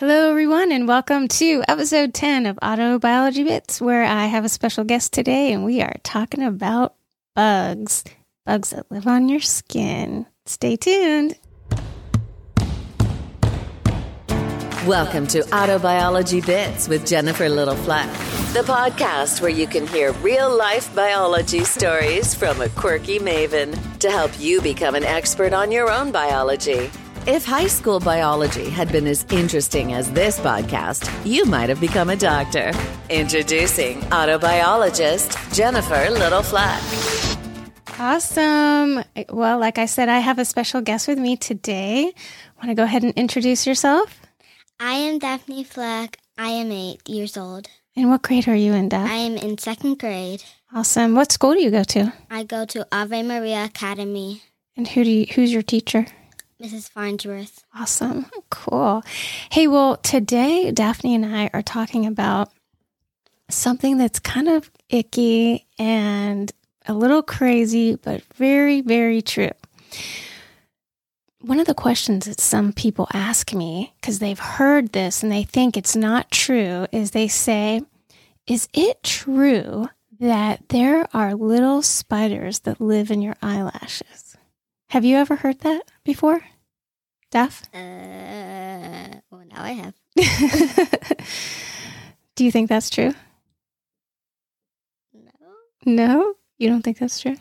Hello, everyone, and welcome to episode 10 of Autobiology Bits, where I have a special guest today, and we are talking about bugs. Bugs that live on your skin. Stay tuned. Welcome to Autobiology Bits with Jennifer littleflack the podcast where you can hear real life biology stories from a quirky maven to help you become an expert on your own biology. If high school biology had been as interesting as this podcast, you might have become a doctor. Introducing autobiologist Jennifer Little Flack. Awesome. Well, like I said, I have a special guest with me today. Want to go ahead and introduce yourself? I am Daphne Flack. I am eight years old. And what grade are you in, Daph? I am in second grade. Awesome. What school do you go to? I go to Ave Maria Academy. And who do you, who's your teacher? Mrs. Farnsworth. Awesome. Cool. Hey, well, today Daphne and I are talking about something that's kind of icky and a little crazy, but very, very true. One of the questions that some people ask me, because they've heard this and they think it's not true, is they say, Is it true that there are little spiders that live in your eyelashes? Have you ever heard that before? Daph? Uh, well, now I have. Do you think that's true? No. No? You don't think that's true?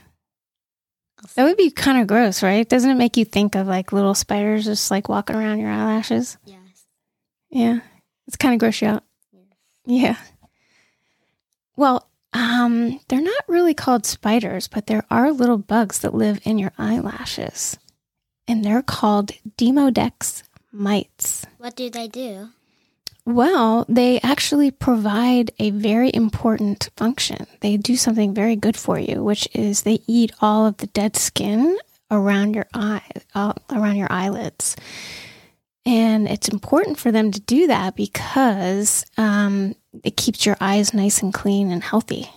That would be kind of gross, right? Doesn't it make you think of like little spiders just like walking around your eyelashes? Yes. Yeah. It's kind of gross you out. yes. Yeah. Um, they're not really called spiders, but there are little bugs that live in your eyelashes. And they're called Demodex mites. What do they do? Well, they actually provide a very important function. They do something very good for you, which is they eat all of the dead skin around your eye, uh, around your eyelids. And it's important for them to do that because um, it keeps your eyes nice and clean and healthy.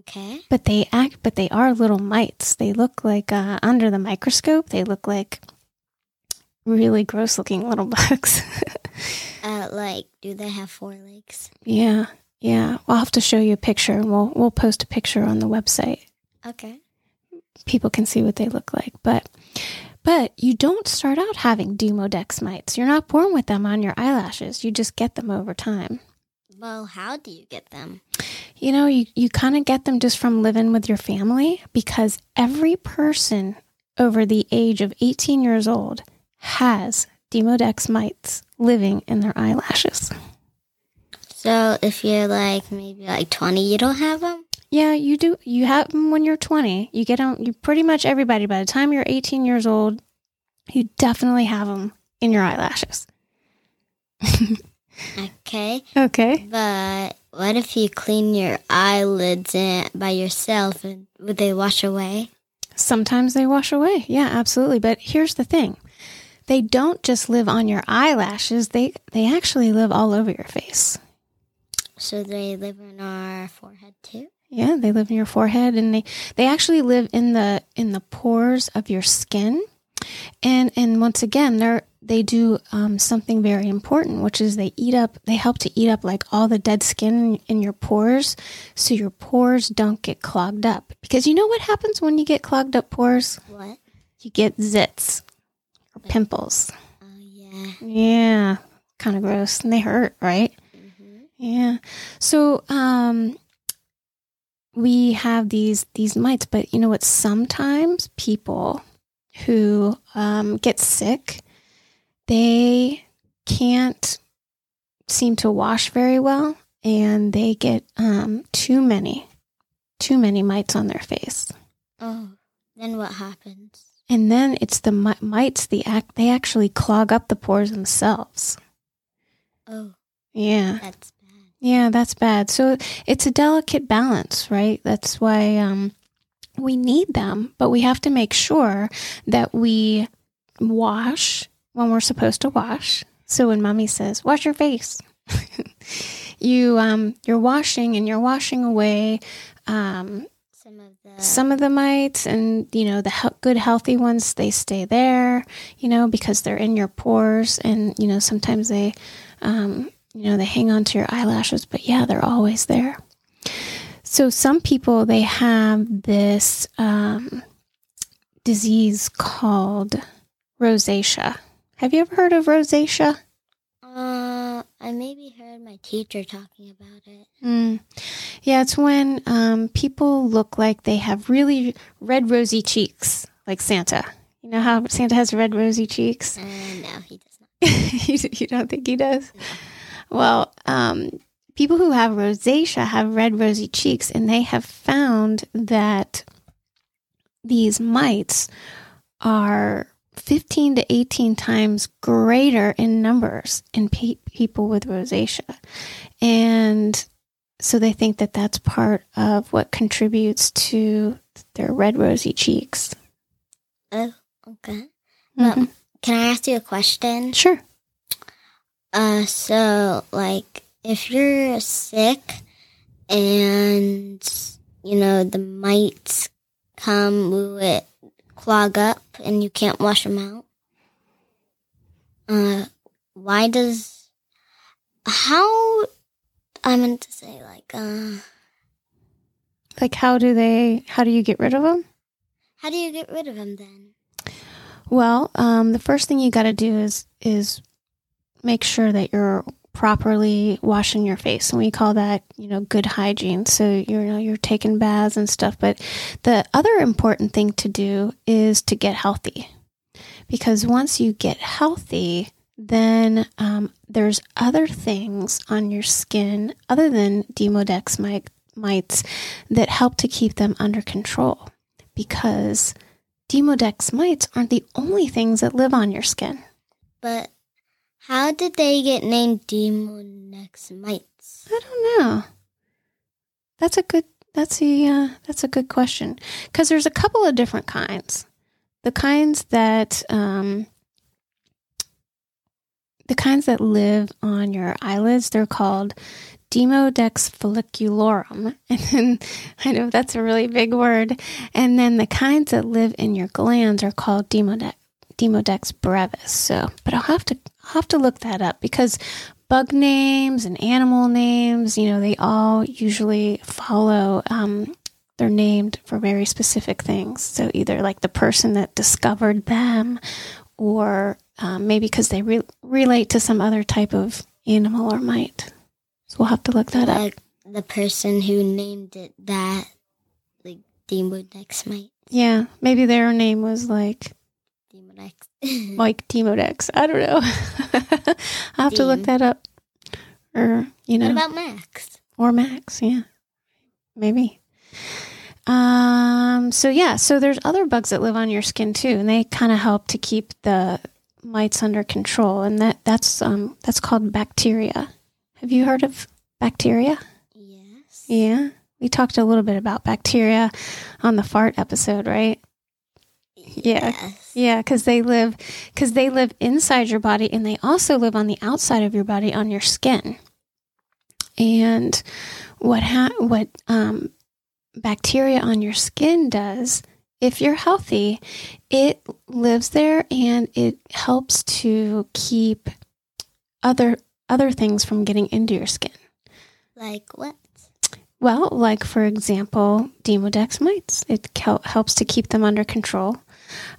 Okay. But they act, but they are little mites. They look like uh, under the microscope. They look like really gross looking little bugs. Uh, like, do they have four legs? yeah, yeah. I'll have to show you a picture, and we'll we'll post a picture on the website. Okay. People can see what they look like. But but you don't start out having demodex mites. You're not born with them on your eyelashes. You just get them over time. Well, how do you get them? You know, you, you kind of get them just from living with your family because every person over the age of 18 years old has Demodex mites living in their eyelashes. So, if you're like maybe like 20, you don't have them? Yeah, you do. You have them when you're 20. You get them, you pretty much everybody, by the time you're 18 years old, you definitely have them in your eyelashes. Okay. Okay. But what if you clean your eyelids by yourself and would they wash away? Sometimes they wash away. Yeah, absolutely. But here's the thing. They don't just live on your eyelashes. They they actually live all over your face. So they live in our forehead too? Yeah, they live in your forehead and they they actually live in the in the pores of your skin. And and once again, they're they do um, something very important, which is they eat up. They help to eat up like all the dead skin in, your pores, so your pores don't get clogged up. Because you know what happens when you get clogged up pores? What? You get zits or pimples. Oh, yeah. Yeah, kind of gross, and they hurt, right? hmm Yeah. So, um, we have these these mites, but you know what? Sometimes people who um, get sick, they can't seem to wash very well, and they get um, too many, too many mites on their face. Oh, then what happens? And then it's the mi- mites. The act they actually clog up the pores themselves. Oh, Yeah. that's bad. Yeah, that's bad. So it's a delicate balance, right? That's why um, we need them, but we have to make sure that we wash when we're supposed to wash. So when mommy says, wash your face, you, um, you're washing and you're washing away um, Some of the some of the mites and, you know, the help, good healthy ones they stay there, you know, because they're in your pores, and you know sometimes they, um, you know, they hang on to your eyelashes, but yeah, they're always there. So some people they have this um, disease called rosacea. Have you ever heard of rosacea? Uh, I maybe heard my teacher talking about it. Mm. Yeah, it's when um, people look like they have really red, rosy cheeks, like Santa. You know how Santa has red, rosy cheeks? Uh, no, he does not. you, you don't think he does? Well, um, people who have rosacea have red, rosy cheeks, and they have found that these mites are 15 to 18 times greater in numbers in pe- people with rosacea. And so they think that that's part of what contributes to their red, rosy cheeks. Oh, okay. Well, Mhm. can I ask you a question? Sure. Uh, so like, if you're sick and you know the mites come, it clog up and you can't wash them out? Uh, why does how I meant to say like uh Like, how do they, how do you get rid of them? how do you get rid of them then? Well, um, the first thing you got to do is is make sure that you're properly washing your face, and we call that you know good hygiene. So you know you're taking baths and stuff. But the other important thing to do is to get healthy, because once you get healthy, then um, there's other things on your skin other than Demodex mi- mites that help to keep them under control, because Demodex mites aren't the only things that live on your skin. But how did they get named Demodex mites? I don't know. That's a good. That's a uh, that's a good question because there's a couple of different kinds. The kinds that um, the kinds that live on your eyelids, they're called Demodex folliculorum, and then I know that's a really big word. And then the kinds that live in your glands are called Demodex Demodex brevis. So, but I'll have to I'll have to look that up because bug names and animal names, you know, they all usually follow. Um, they're named for very specific things. So either like the person that discovered them, or um, maybe because they re- relate to some other type of animal or mite. So we'll have to look that up. The person who named it that, like Demodex mite. Yeah, maybe their name was like Demodex. like Demodex. I don't know. I'll have to look that up. Or you know, what about Max? or Max. Yeah, maybe. Um. So yeah. So there's other bugs that live on your skin too, and they kind of help to keep the mites under control. And that that's um that's called bacteria. Have you heard of bacteria? Yes. Yeah. We talked a little bit about bacteria on the fart episode, right? Yeah. Yeah, because they live because they live inside your body and they also live on the outside of your body on your skin. And what ha- what um, bacteria on your skin does, if you're healthy, it lives there and it helps to keep other other things from getting into your skin. Like what? Well, like for example, Demodex mites. It helps to keep them under control,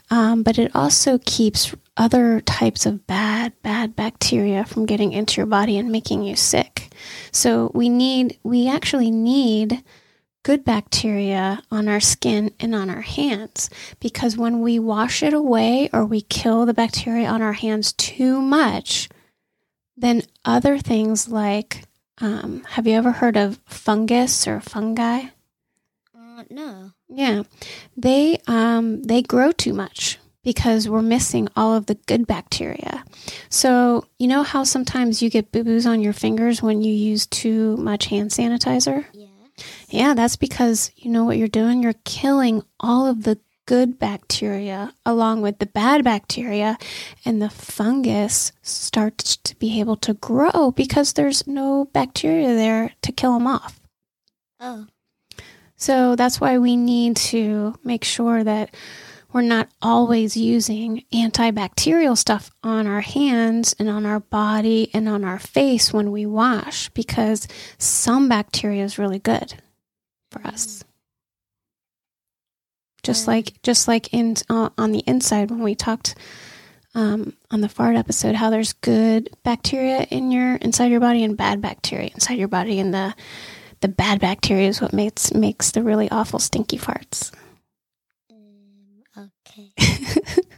um, but it also keeps other types of bad, bad bacteria from getting into your body and making you sick. So we need, we actually need good bacteria on our skin and on our hands because when we wash it away or we kill the bacteria on our hands too much, then other things like um, have you ever heard of fungus or fungi? Uh, no. Yeah, they um, they grow too much because we're missing all of the good bacteria. So you know how sometimes you get boo boos on your fingers when you use too much hand sanitizer. Yeah. Yeah, that's because you know what you're doing. You're killing all of the good bacteria along with the bad bacteria, and the fungus starts to be able to grow because there's no bacteria there to kill them off. Oh. So that's why we need to make sure that we're not always using antibacterial stuff on our hands and on our body and on our face when we wash because some bacteria is really good for us. Just Mm. like just like in uh, on the inside when we talked um, on the fart episode how there's good bacteria in your inside your body and bad bacteria inside your body and the the bad bacteria is what makes makes the really awful stinky farts. Um, okay.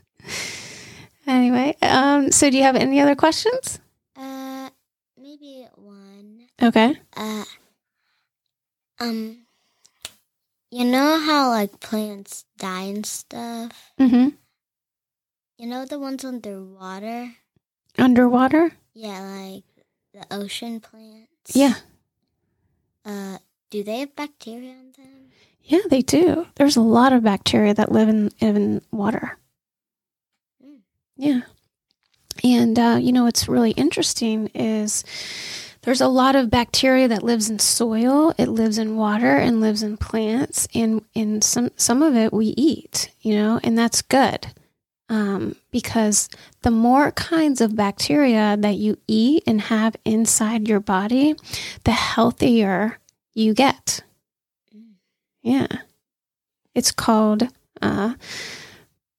Anyway, um, so do you have any other questions? Uh, maybe one. Okay. Uh, um, you know how like plants die and stuff. Mm-hmm. You know the ones underwater. Underwater? Yeah, like the ocean plants. Yeah. Uh, do they have bacteria on them? Yeah, they do. There's a lot of bacteria that live in, in water. Mm. Yeah. And, uh, you know, what's really interesting is there's a lot of bacteria that lives in soil, it lives in water, and lives in plants. And, and some, some of it we eat, you know, and that's good. Um, because the more kinds of bacteria that you eat and have inside your body, the healthier you get. Yeah. It's called uh,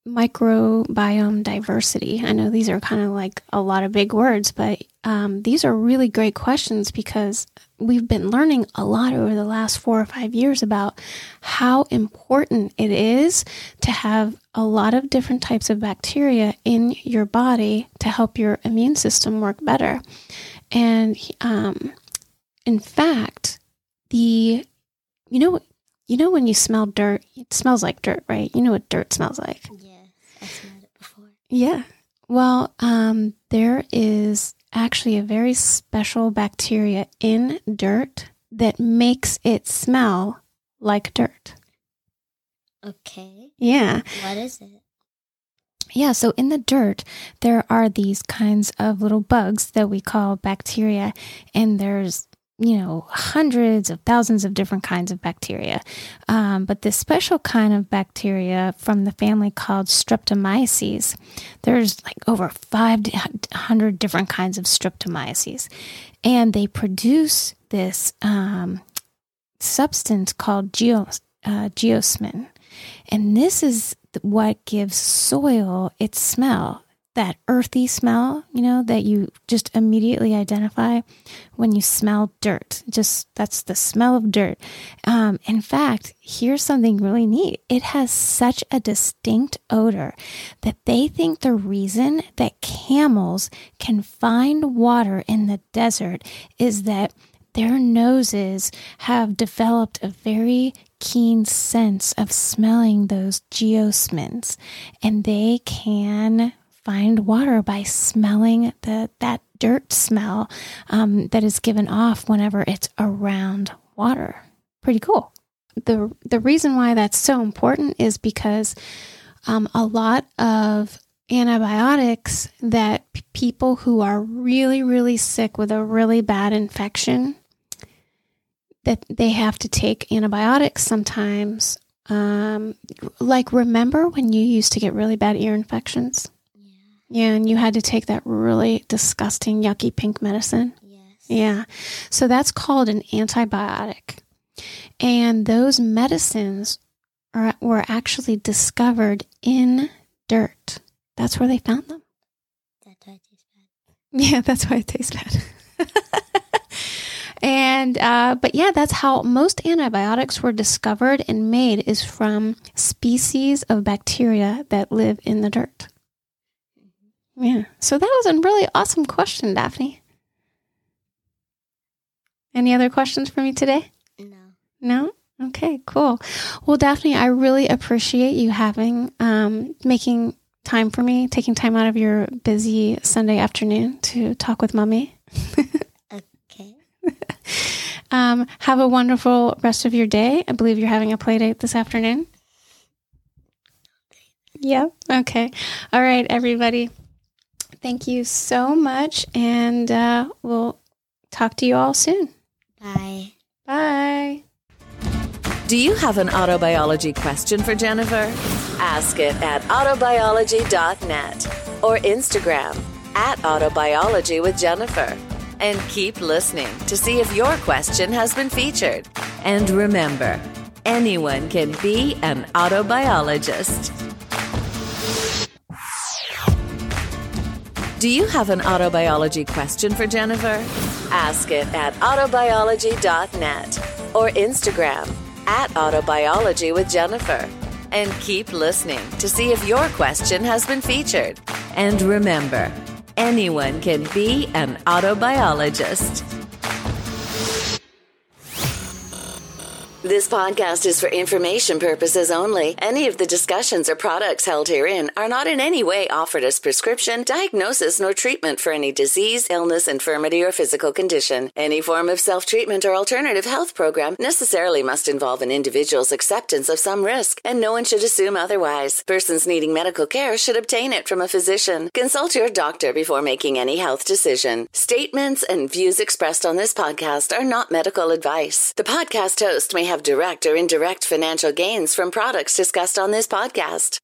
microbiome diversity. I know these are kind of like a lot of big words, but um, these are really great questions because we've been learning a lot over the last four or five years about how important it is to have a lot of different types of bacteria in your body to help your immune system work better. And um, in fact, the you know you know when you smell dirt, it smells like dirt, right? You know what dirt smells like. Yes, I smelled it before. Yeah. Well, um, there is actually a very special bacteria in dirt that makes it smell like dirt. Okay. Yeah. What is it? Yeah, so in the dirt, there are these kinds of little bugs that we call bacteria, and there's you know hundreds of thousands of different kinds of bacteria. Um, but this special kind of bacteria from the family called Streptomyces, there's like over 500 different kinds of Streptomyces, and they produce this um, substance called geo, uh, geosmin. And this is what gives soil its smell, that earthy smell, you know, that you just immediately identify when you smell dirt. Just that's the smell of dirt. Um, in fact, here's something really neat it has such a distinct odor that they think the reason that camels can find water in the desert is that their noses have developed a very keen sense of smelling those geosmins and they can find water by smelling the that dirt smell um, that is given off whenever it's around water pretty cool the the reason why that's so important is because um, a lot of antibiotics that p- people who are really really sick with a really bad infection that they have to take antibiotics sometimes. Um, like, remember when you used to get really bad ear infections? Yeah. And you had to take that really disgusting, yucky pink medicine. Yes. Yeah. So that's called an antibiotic. And those medicines are, were actually discovered in dirt. That's where they found them. That's why it tastes bad. Yeah, that's why it tastes bad. and uh, but yeah, that's how most antibiotics were discovered and made is from species of bacteria that live in the dirt. Yeah. So that was a really awesome question, Daphne. Any other questions for me today? No. No? Okay, cool. Well, Daphne, I really appreciate you having um, making time for me, taking time out of your busy Sunday afternoon to talk with mommy. Okay. Um, have a wonderful rest of your day. I believe you're having a play date this afternoon. Yeah. Okay. All right, everybody. Thank you so much, and uh, we'll talk to you all soon. Bye. Bye. Do you have an autobiology question for Jennifer? Ask it at autobiology.net or Instagram at autobiology with Jennifer. And keep listening to see if your question has been featured. And remember, anyone can be an autobiologist. Do you have an autobiology question for Jennifer? Ask it at autobiology.net or Instagram at autobiology with Jennifer. And keep listening to see if your question has been featured. And remember, anyone can be an autobiologist. This podcast is for information purposes only. Any of the discussions or products held herein are not in any way offered as prescription, diagnosis, nor treatment for any disease, illness, infirmity, or physical condition. Any form of self treatment or alternative health program necessarily must involve an individual's acceptance of some risk, and no one should assume otherwise. Persons needing medical care should obtain it from a physician. Consult your doctor before making any health decision. Statements and views expressed on this podcast are not medical advice. The podcast host may have direct or indirect financial gains from products discussed on this podcast.